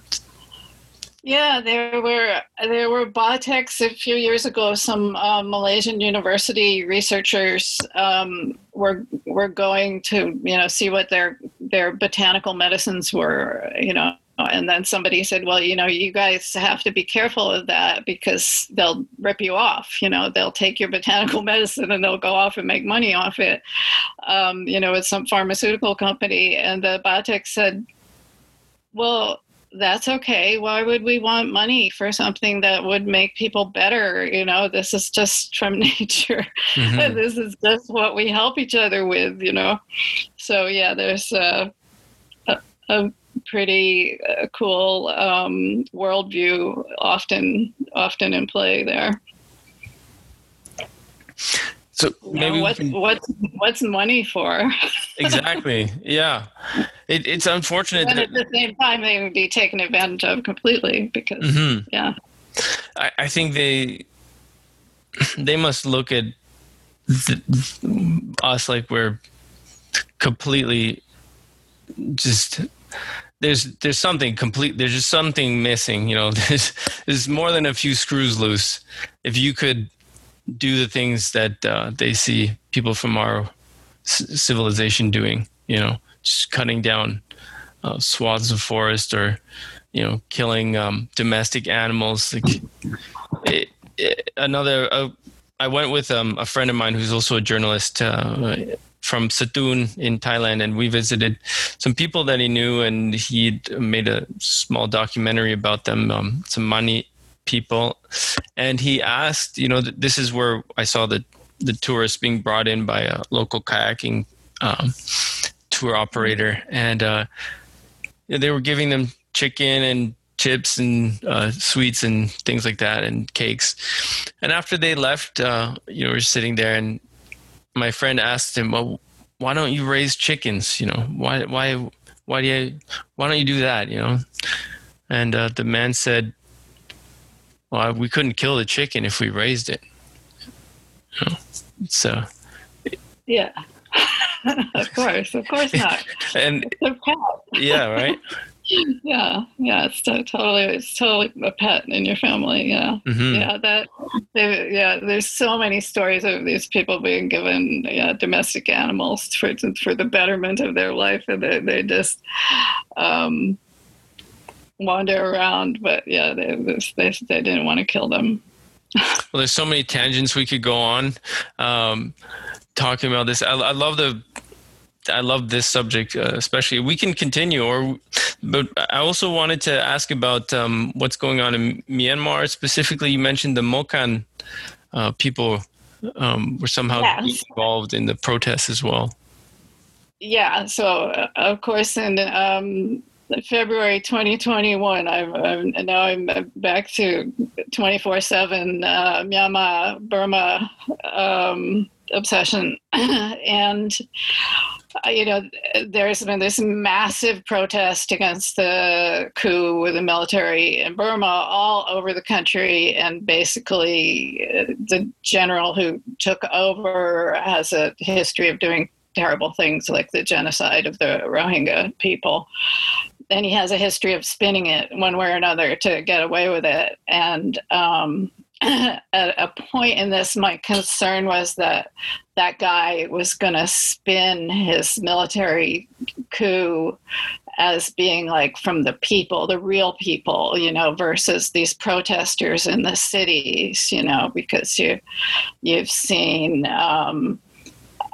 Speaker 2: Yeah, there were there were Bateks a few years ago. Some uh, Malaysian university researchers um, were were going to you know see what their their botanical medicines were you know and then somebody said well you know you guys have to be careful of that because they'll rip you off you know they'll take your botanical [LAUGHS] medicine and they'll go off and make money off it. Um, you know it's some pharmaceutical company and the Batek said well that's okay. Why would we want money for something that would make people better? You know this is just from [LAUGHS] nature. Mm-hmm. [LAUGHS] this is just what we help each other with you know? So yeah there's uh, a, a pretty uh, cool um, worldview often often in play there.
Speaker 1: So maybe
Speaker 2: know, can... what's what's money for? [LAUGHS]
Speaker 1: exactly. Yeah, it, it's unfortunate.
Speaker 2: And that... at the same time, they would be taken advantage of completely because mm-hmm. yeah.
Speaker 1: I, I think they [LAUGHS] they must look at us like we're completely just there's there's something complete there's just something missing you know [LAUGHS] there's there's more than a few screws loose if you could do the things that uh, they see people from our c- civilization doing. You know, just cutting down uh, swaths of forest or you know killing um, domestic animals. Like it, it, another, uh, I went with um, a friend of mine who's also a journalist. From Satun in Thailand, and we visited some people that he knew, and he made a small documentary about them. Um, some Mani people, and he asked, you know, this is where I saw the the tourists being brought in by a local kayaking um, tour operator, and uh, they were giving them chicken and chips and uh, sweets and things like that and cakes. And after they left, uh, you know, we are sitting there and my friend asked him, "Well, why don't you raise chickens? You know, why why why do you why don't you do that? You know?" And uh, the man said, "Well, we couldn't kill the chicken if we raised it." You know? So.
Speaker 2: Yeah. [LAUGHS] of course, of course not. [LAUGHS]
Speaker 1: and yeah, right [LAUGHS]
Speaker 2: yeah yeah it's totally it's totally a pet in your family yeah. Mm-hmm. yeah that yeah there's so many stories of these people being given yeah, domestic animals for for the betterment of their life and they, they just um, wander around but yeah they, they, they didn't want to kill them.
Speaker 1: Well there's so many tangents we could go on um, talking about this. I, I love the I love this subject, uh, especially. We can continue, or but I also wanted to ask about um, what's going on in Myanmar. Specifically, you mentioned the Moken uh, people um, were somehow yes. involved in the protests as well.
Speaker 2: Yeah. So, uh, of course, and um, February 2021, I'm, I'm, now I'm back to 24/7 uh, Myanmar Burma um, obsession, [CLEARS THROAT] and uh, you know, there's been this massive protest against the coup with the military in Burma all over the country. And basically, uh, the general who took over has a history of doing terrible things like the genocide of the Rohingya people. And he has a history of spinning it one way or another to get away with it. And um, [CLEARS THROAT] at a point in this, my concern was that that guy was going to spin his military coup as being like from the people, the real people, you know, versus these protesters in the cities, you know, because you you've seen, um,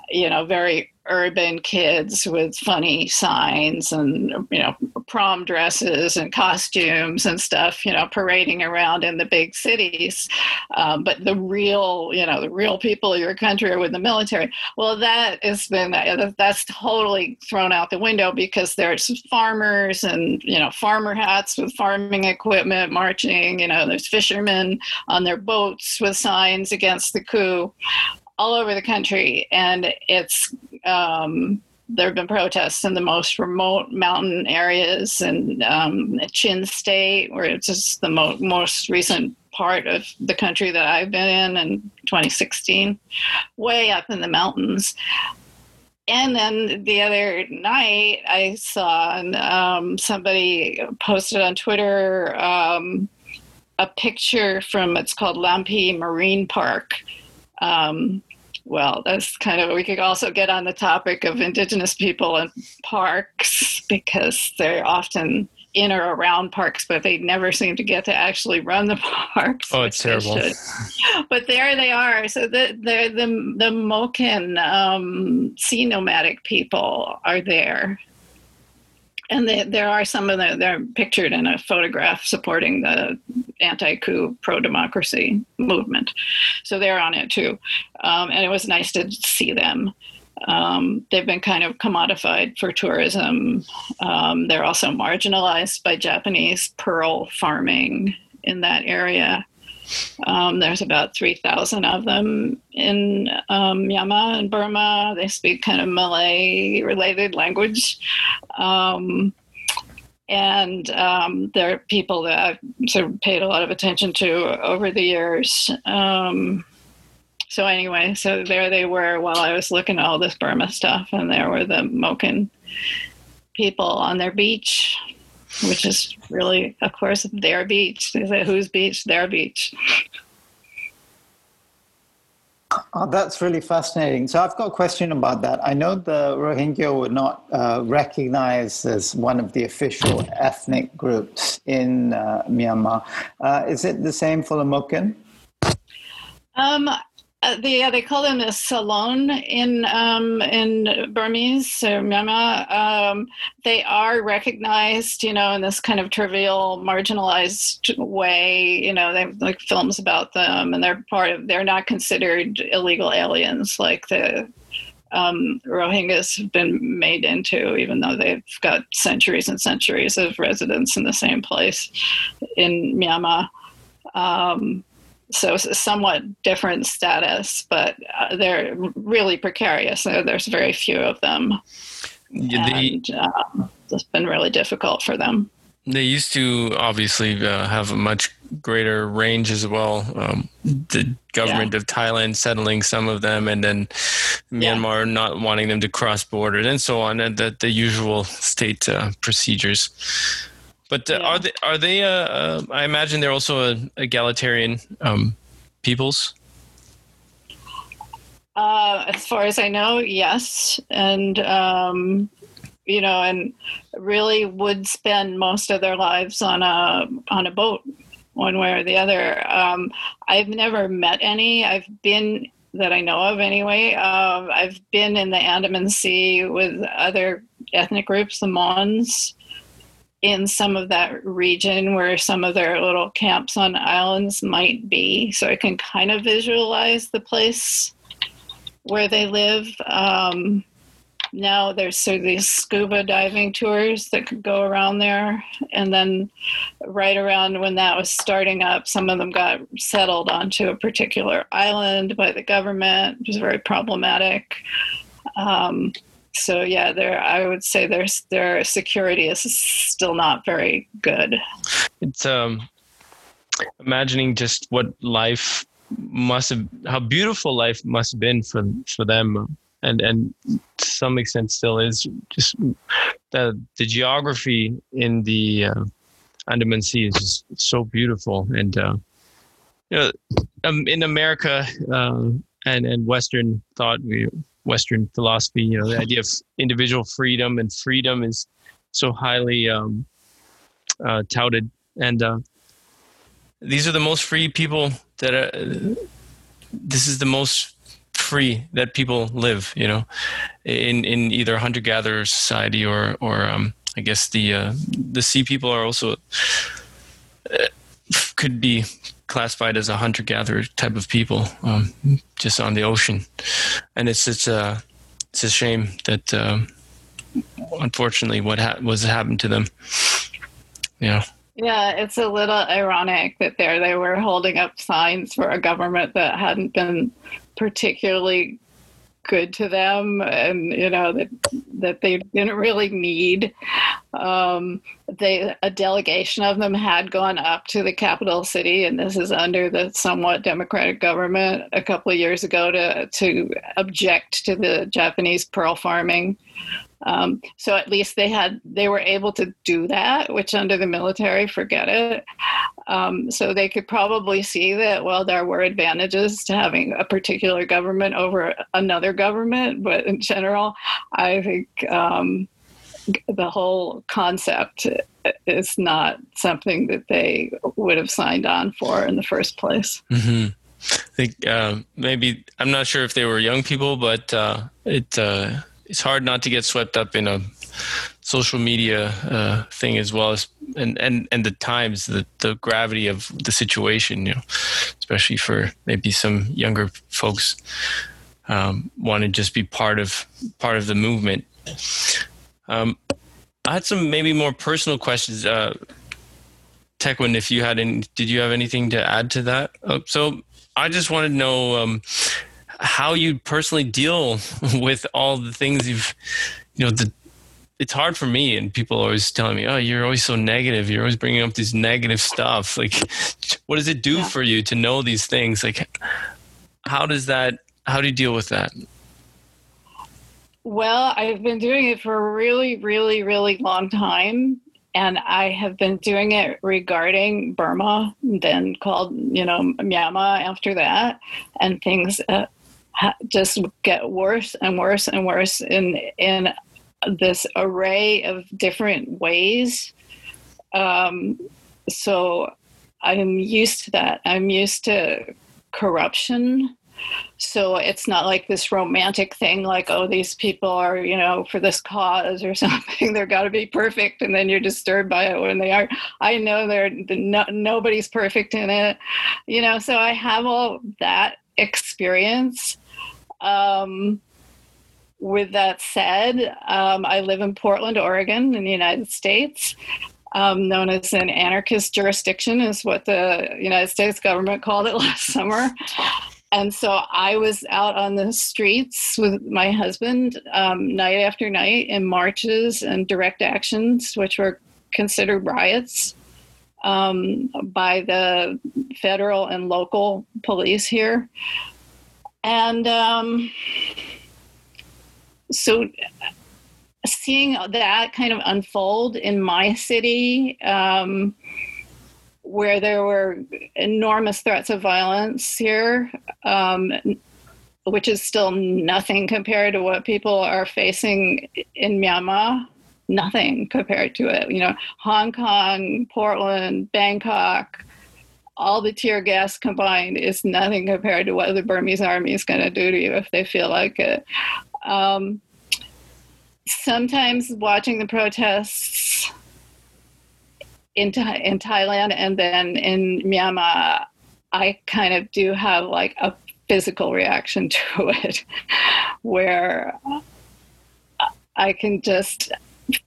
Speaker 2: you know, very urban kids with funny signs and you know prom dresses and costumes and stuff you know parading around in the big cities. Um, but the real you know the real people of your country are with the military. Well that has been that's totally thrown out the window because there's farmers and you know farmer hats with farming equipment marching you know there's fishermen on their boats with signs against the coup all over the country, and it's um, there have been protests in the most remote mountain areas and um, Chin State, where it's just the mo- most recent part of the country that I've been in in 2016, way up in the mountains. And then the other night, I saw um, somebody posted on Twitter um, a picture from it's called Lampi Marine Park. Um, well, that's kind of, we could also get on the topic of Indigenous people and parks because they're often in or around parks, but they never seem to get to actually run the [LAUGHS] parks.
Speaker 1: Oh, it's terrible.
Speaker 2: But there they are. So the the the, the Moken um, sea nomadic people are there and they, there are some of them they're pictured in a photograph supporting the anti-coup pro-democracy movement. So they're on it too. Um, and it was nice to see them. Um, they've been kind of commodified for tourism. Um, they're also marginalized by japanese pearl farming in that area um, there's about 3,000 of them in um, Myanmar and Burma. They speak kind of Malay related language. Um, and um, they're people that I've sort of paid a lot of attention to over the years. Um, so, anyway, so there they were while I was looking at all this Burma stuff, and there were the Moken people on their beach which is really, of course, their beach. They say, whose beach? Their beach.
Speaker 3: Oh, that's really fascinating. So I've got a question about that. I know the Rohingya were not uh, recognized as one of the official ethnic groups in uh, Myanmar. Uh, is it the same for the Moken?
Speaker 2: Um, uh, the, yeah, they call them the Salon in um, in Burmese Myanmar. Um, they are recognized, you know, in this kind of trivial, marginalized way. You know, they have like films about them, and they're part of. They're not considered illegal aliens like the um, Rohingyas have been made into, even though they've got centuries and centuries of residence in the same place in Myanmar. Um, so somewhat different status, but uh, they're really precarious. There's very few of them, yeah, and um, it's been really difficult for them.
Speaker 1: They used to obviously uh, have a much greater range as well. Um, the government yeah. of Thailand settling some of them, and then Myanmar yeah. not wanting them to cross borders, and so on, and the, the usual state uh, procedures. But uh, yeah. are they are they? Uh, uh, I imagine they're also a, egalitarian um, peoples.
Speaker 2: Uh, as far as I know, yes, and um, you know, and really would spend most of their lives on a on a boat, one way or the other. Um, I've never met any. I've been that I know of anyway. Uh, I've been in the Andaman Sea with other ethnic groups, the Mons, in some of that region where some of their little camps on islands might be. So I can kind of visualize the place where they live. Um, now there's of these scuba diving tours that could go around there. And then right around when that was starting up, some of them got settled onto a particular island by the government, which was very problematic. Um, so yeah, there I would say there's their security is still not very good.
Speaker 1: It's um imagining just what life must have how beautiful life must have been for for them and and to some extent still is just the the geography in the uh, Andaman Sea is just so beautiful and uh, you know um, in America uh, and and Western thought we Western philosophy. You know, the idea of individual freedom and freedom is so highly um, uh, touted. And uh, these are the most free people that are. This is the most free that people live. You know, in in either hunter gatherer society or or um, I guess the uh, the sea people are also uh, could be classified as a hunter gatherer type of people, um, just on the ocean, and it's it's a it's a shame that um, unfortunately what ha- was happened to them. Yeah.
Speaker 2: Yeah, it's a little ironic that there they were holding up signs for a government that hadn't been particularly good to them and you know that that they didn't really need um, they a delegation of them had gone up to the capital city and this is under the somewhat democratic government a couple of years ago to to object to the japanese pearl farming um, so at least they had they were able to do that, which under the military, forget it. Um, so they could probably see that well, there were advantages to having a particular government over another government, but in general, I think um, the whole concept is not something that they would have signed on for in the first place.
Speaker 1: Mm-hmm. I think uh, maybe I'm not sure if they were young people, but uh, it uh, it's hard not to get swept up in a social media uh, thing as well as and and and the times the the gravity of the situation you know especially for maybe some younger folks um, want to just be part of part of the movement um, I had some maybe more personal questions uh, Taekwon, if you had any, did you have anything to add to that? Uh, so I just wanted to know um, how you personally deal [LAUGHS] with all the things you've, you know, the, it's hard for me and people are always telling me, oh, you're always so negative. You're always bringing up these negative stuff. Like, what does it do yeah. for you to know these things? Like, how does that, how do you deal with that?
Speaker 2: Well, I've been doing it for a really, really, really long time and I have been doing it regarding Burma, then called you know Myanmar after that, and things uh, just get worse and worse and worse in in this array of different ways. Um, so I'm used to that. I'm used to corruption. So it's not like this romantic thing, like, oh, these people are, you know, for this cause or [LAUGHS] something. They're got to be perfect, and then you're disturbed by it when they are. I know they're no, nobody's perfect in it, you know. So I have all that experience. Um, with that said, um, I live in Portland, Oregon, in the United States. Um, known as an anarchist jurisdiction, is what the United States government called it [LAUGHS] last summer. And so I was out on the streets with my husband um, night after night in marches and direct actions, which were considered riots um, by the federal and local police here. And um, so seeing that kind of unfold in my city, um, where there were enormous threats of violence here, um, which is still nothing compared to what people are facing in Myanmar. Nothing compared to it. You know, Hong Kong, Portland, Bangkok, all the tear gas combined is nothing compared to what the Burmese army is going to do to you if they feel like it. Um, sometimes watching the protests in, in Thailand and then in Myanmar, I kind of do have like a physical reaction [LAUGHS] to it where I can just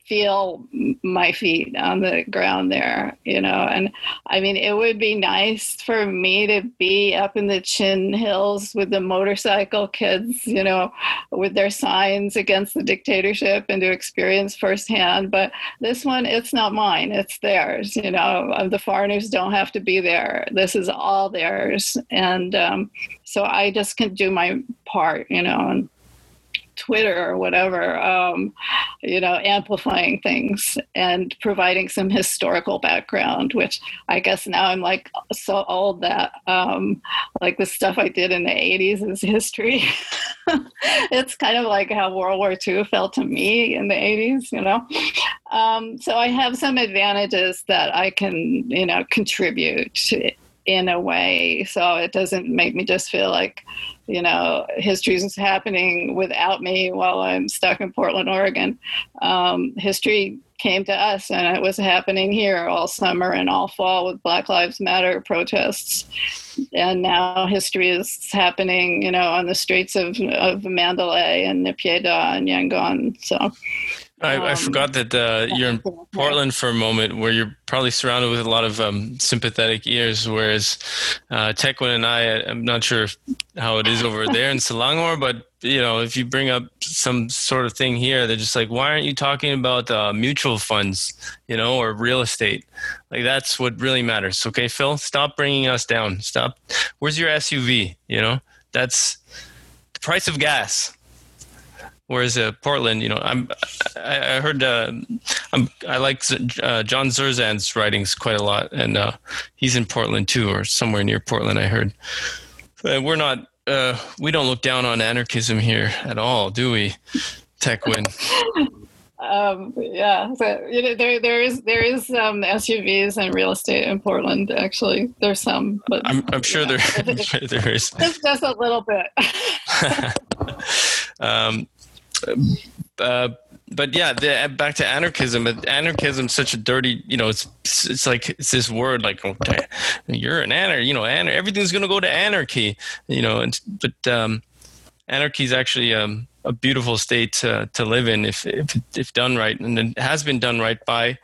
Speaker 2: feel my feet on the ground there, you know. And I mean, it would be nice for me to be up in the Chin Hills with the motorcycle kids, you know, with their signs against the dictatorship and to experience firsthand. But this one, it's not mine, it's theirs, you know. The foreigners don't have to be there. This is all theirs. And um, so I just can do my part, you know. And, Twitter or whatever, um, you know, amplifying things and providing some historical background, which I guess now I'm like so old that um, like the stuff I did in the 80s is history. [LAUGHS] it's kind of like how World War II felt to me in the 80s, you know. Um, so I have some advantages that I can, you know, contribute in a way so it doesn't make me just feel like you know history is happening without me while i'm stuck in portland oregon. Um, history came to us and it was happening here all summer and all fall with black lives matter protests. And now history is happening you know on the streets of, of mandalay and naypyidaw and yangon so
Speaker 1: I, I, um, forgot that uh, you're in Portland for a moment, where you're probably surrounded with a lot of um, sympathetic ears. Whereas uh, Tekwin and I, I'm not sure how it is over there in Selangor, but you know, if you bring up some sort of thing here, they're just like, "Why aren't you talking about uh, mutual funds, you know, or real estate? Like that's what really matters." Okay, Phil, stop bringing us down. Stop. Where's your SUV? You know, that's the price of gas. Whereas uh, Portland, you know, I'm I, I heard uh, I'm, I like uh, John Zerzan's writings quite a lot, and uh, he's in Portland too, or somewhere near Portland. I heard. But we're not. Uh, we don't look down on anarchism here at all, do we, Tekwin? [LAUGHS]
Speaker 2: um, yeah, so you know, there there is there is um, SUVs and real estate in Portland. Actually, there's some, but
Speaker 1: I'm, I'm sure there [LAUGHS] there is.
Speaker 2: Just, just a little bit. [LAUGHS]
Speaker 1: um, uh, but yeah, the, back to anarchism. Anarchism is such a dirty, you know, it's it's like it's this word like okay, you're an anarch, you know, anar- everything's gonna go to anarchy, you know. And but um, anarchy is actually um, a beautiful state to, to live in if, if if done right, and it has been done right by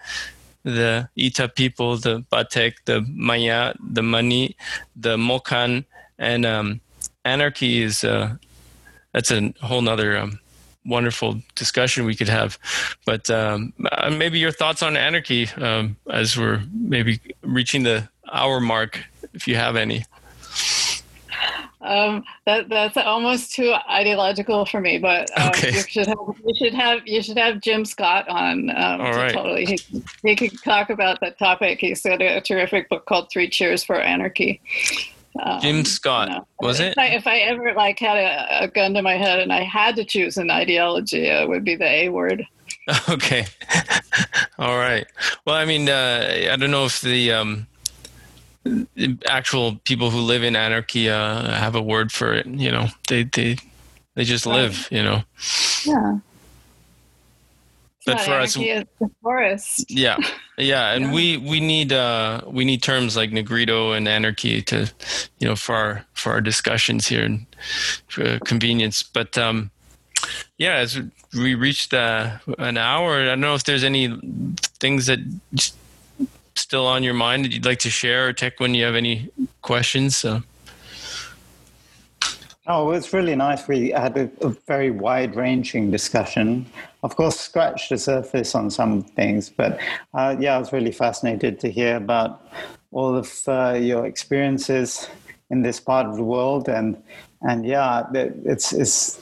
Speaker 1: the Ita people, the Batek, the Maya, the Mani, the Moken, and um, anarchy is uh, that's a whole nother um, wonderful discussion we could have. But um, uh, maybe your thoughts on anarchy um, as we're maybe reaching the hour mark, if you have any.
Speaker 2: Um, that that's almost too ideological for me, but um, okay. you should have you should have you should have Jim Scott on. Um,
Speaker 1: All right.
Speaker 2: Totally, he, he could talk about that topic. He's got a terrific book called Three Cheers for Anarchy.
Speaker 1: Um, Jim Scott, you know, was
Speaker 2: if
Speaker 1: it?
Speaker 2: I, if I ever like had a, a, gun to my head and I had to choose an ideology, it would be the A word. [LAUGHS]
Speaker 1: Okay. [LAUGHS] All right. Well, I mean, uh, I don't know if the um, actual people who live in anarchy uh, have a word for it. You know, they they they just live. You know.
Speaker 2: Yeah
Speaker 1: but for us.
Speaker 2: the forest.
Speaker 1: Yeah. Yeah and yeah. we we need uh we need terms like negrito and anarchy to you know for our for our discussions here and for convenience. But um yeah as we reached uh, an hour i don't know if there's any things that still on your mind that you'd like to share or tech when you have any questions so
Speaker 3: Oh, it's really nice. We had a, a very wide ranging discussion. Of course, scratched the surface on some things, but uh, yeah, I was really fascinated to hear about all of uh, your experiences in this part of the world. And, and yeah, it's, it's,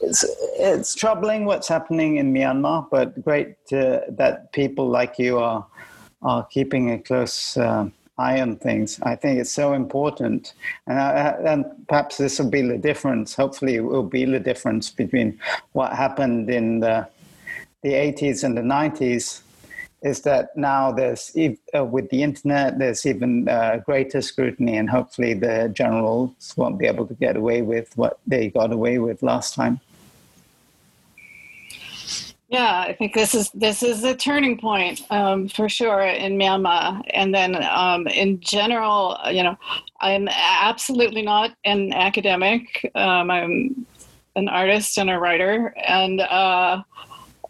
Speaker 3: it's, it's troubling what's happening in Myanmar, but great that people like you are, are keeping a close uh, eye on things. I think it's so important, and, I, and perhaps this will be the difference. Hopefully, it will be the difference between what happened in the the 80s and the 90s. Is that now there's uh, with the internet there's even uh, greater scrutiny, and hopefully the generals won't be able to get away with what they got away with last time.
Speaker 2: Yeah, I think this is this is a turning point um, for sure in Myanmar, and then um, in general, you know, I'm absolutely not an academic. Um, I'm an artist and a writer, and uh,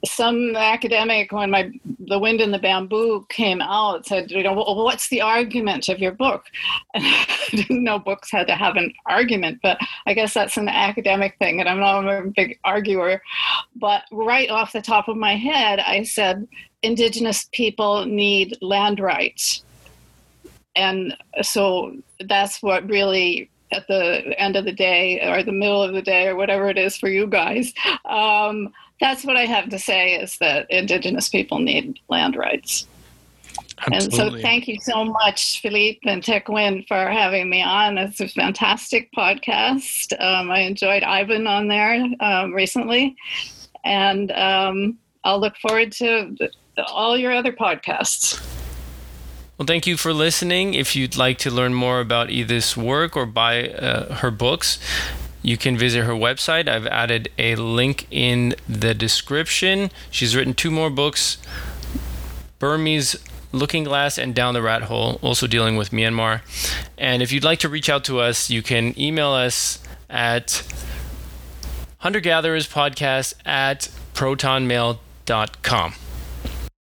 Speaker 2: some academic when my the wind in the bamboo came out said you know well, what's the argument of your book? [LAUGHS] And i didn't know books had to have an argument but i guess that's an academic thing and i'm not a big arguer. But right off the top of my head i said indigenous people need land rights. And so that's what really at the end of the day or the middle of the day or whatever it is for you guys um, that's what I have to say is that Indigenous people need land rights. Absolutely. And so thank you so much, Philippe and Tech Win, for having me on. It's a fantastic podcast. Um, I enjoyed Ivan on there um, recently. And um, I'll look forward to all your other podcasts.
Speaker 1: Well, thank you for listening. If you'd like to learn more about Edith's work or buy uh, her books, you can visit her website. I've added a link in the description. She's written two more books Burmese Looking Glass and Down the Rat Hole, also dealing with Myanmar. And if you'd like to reach out to us, you can email us at huntergathererspodcast at protonmail.com.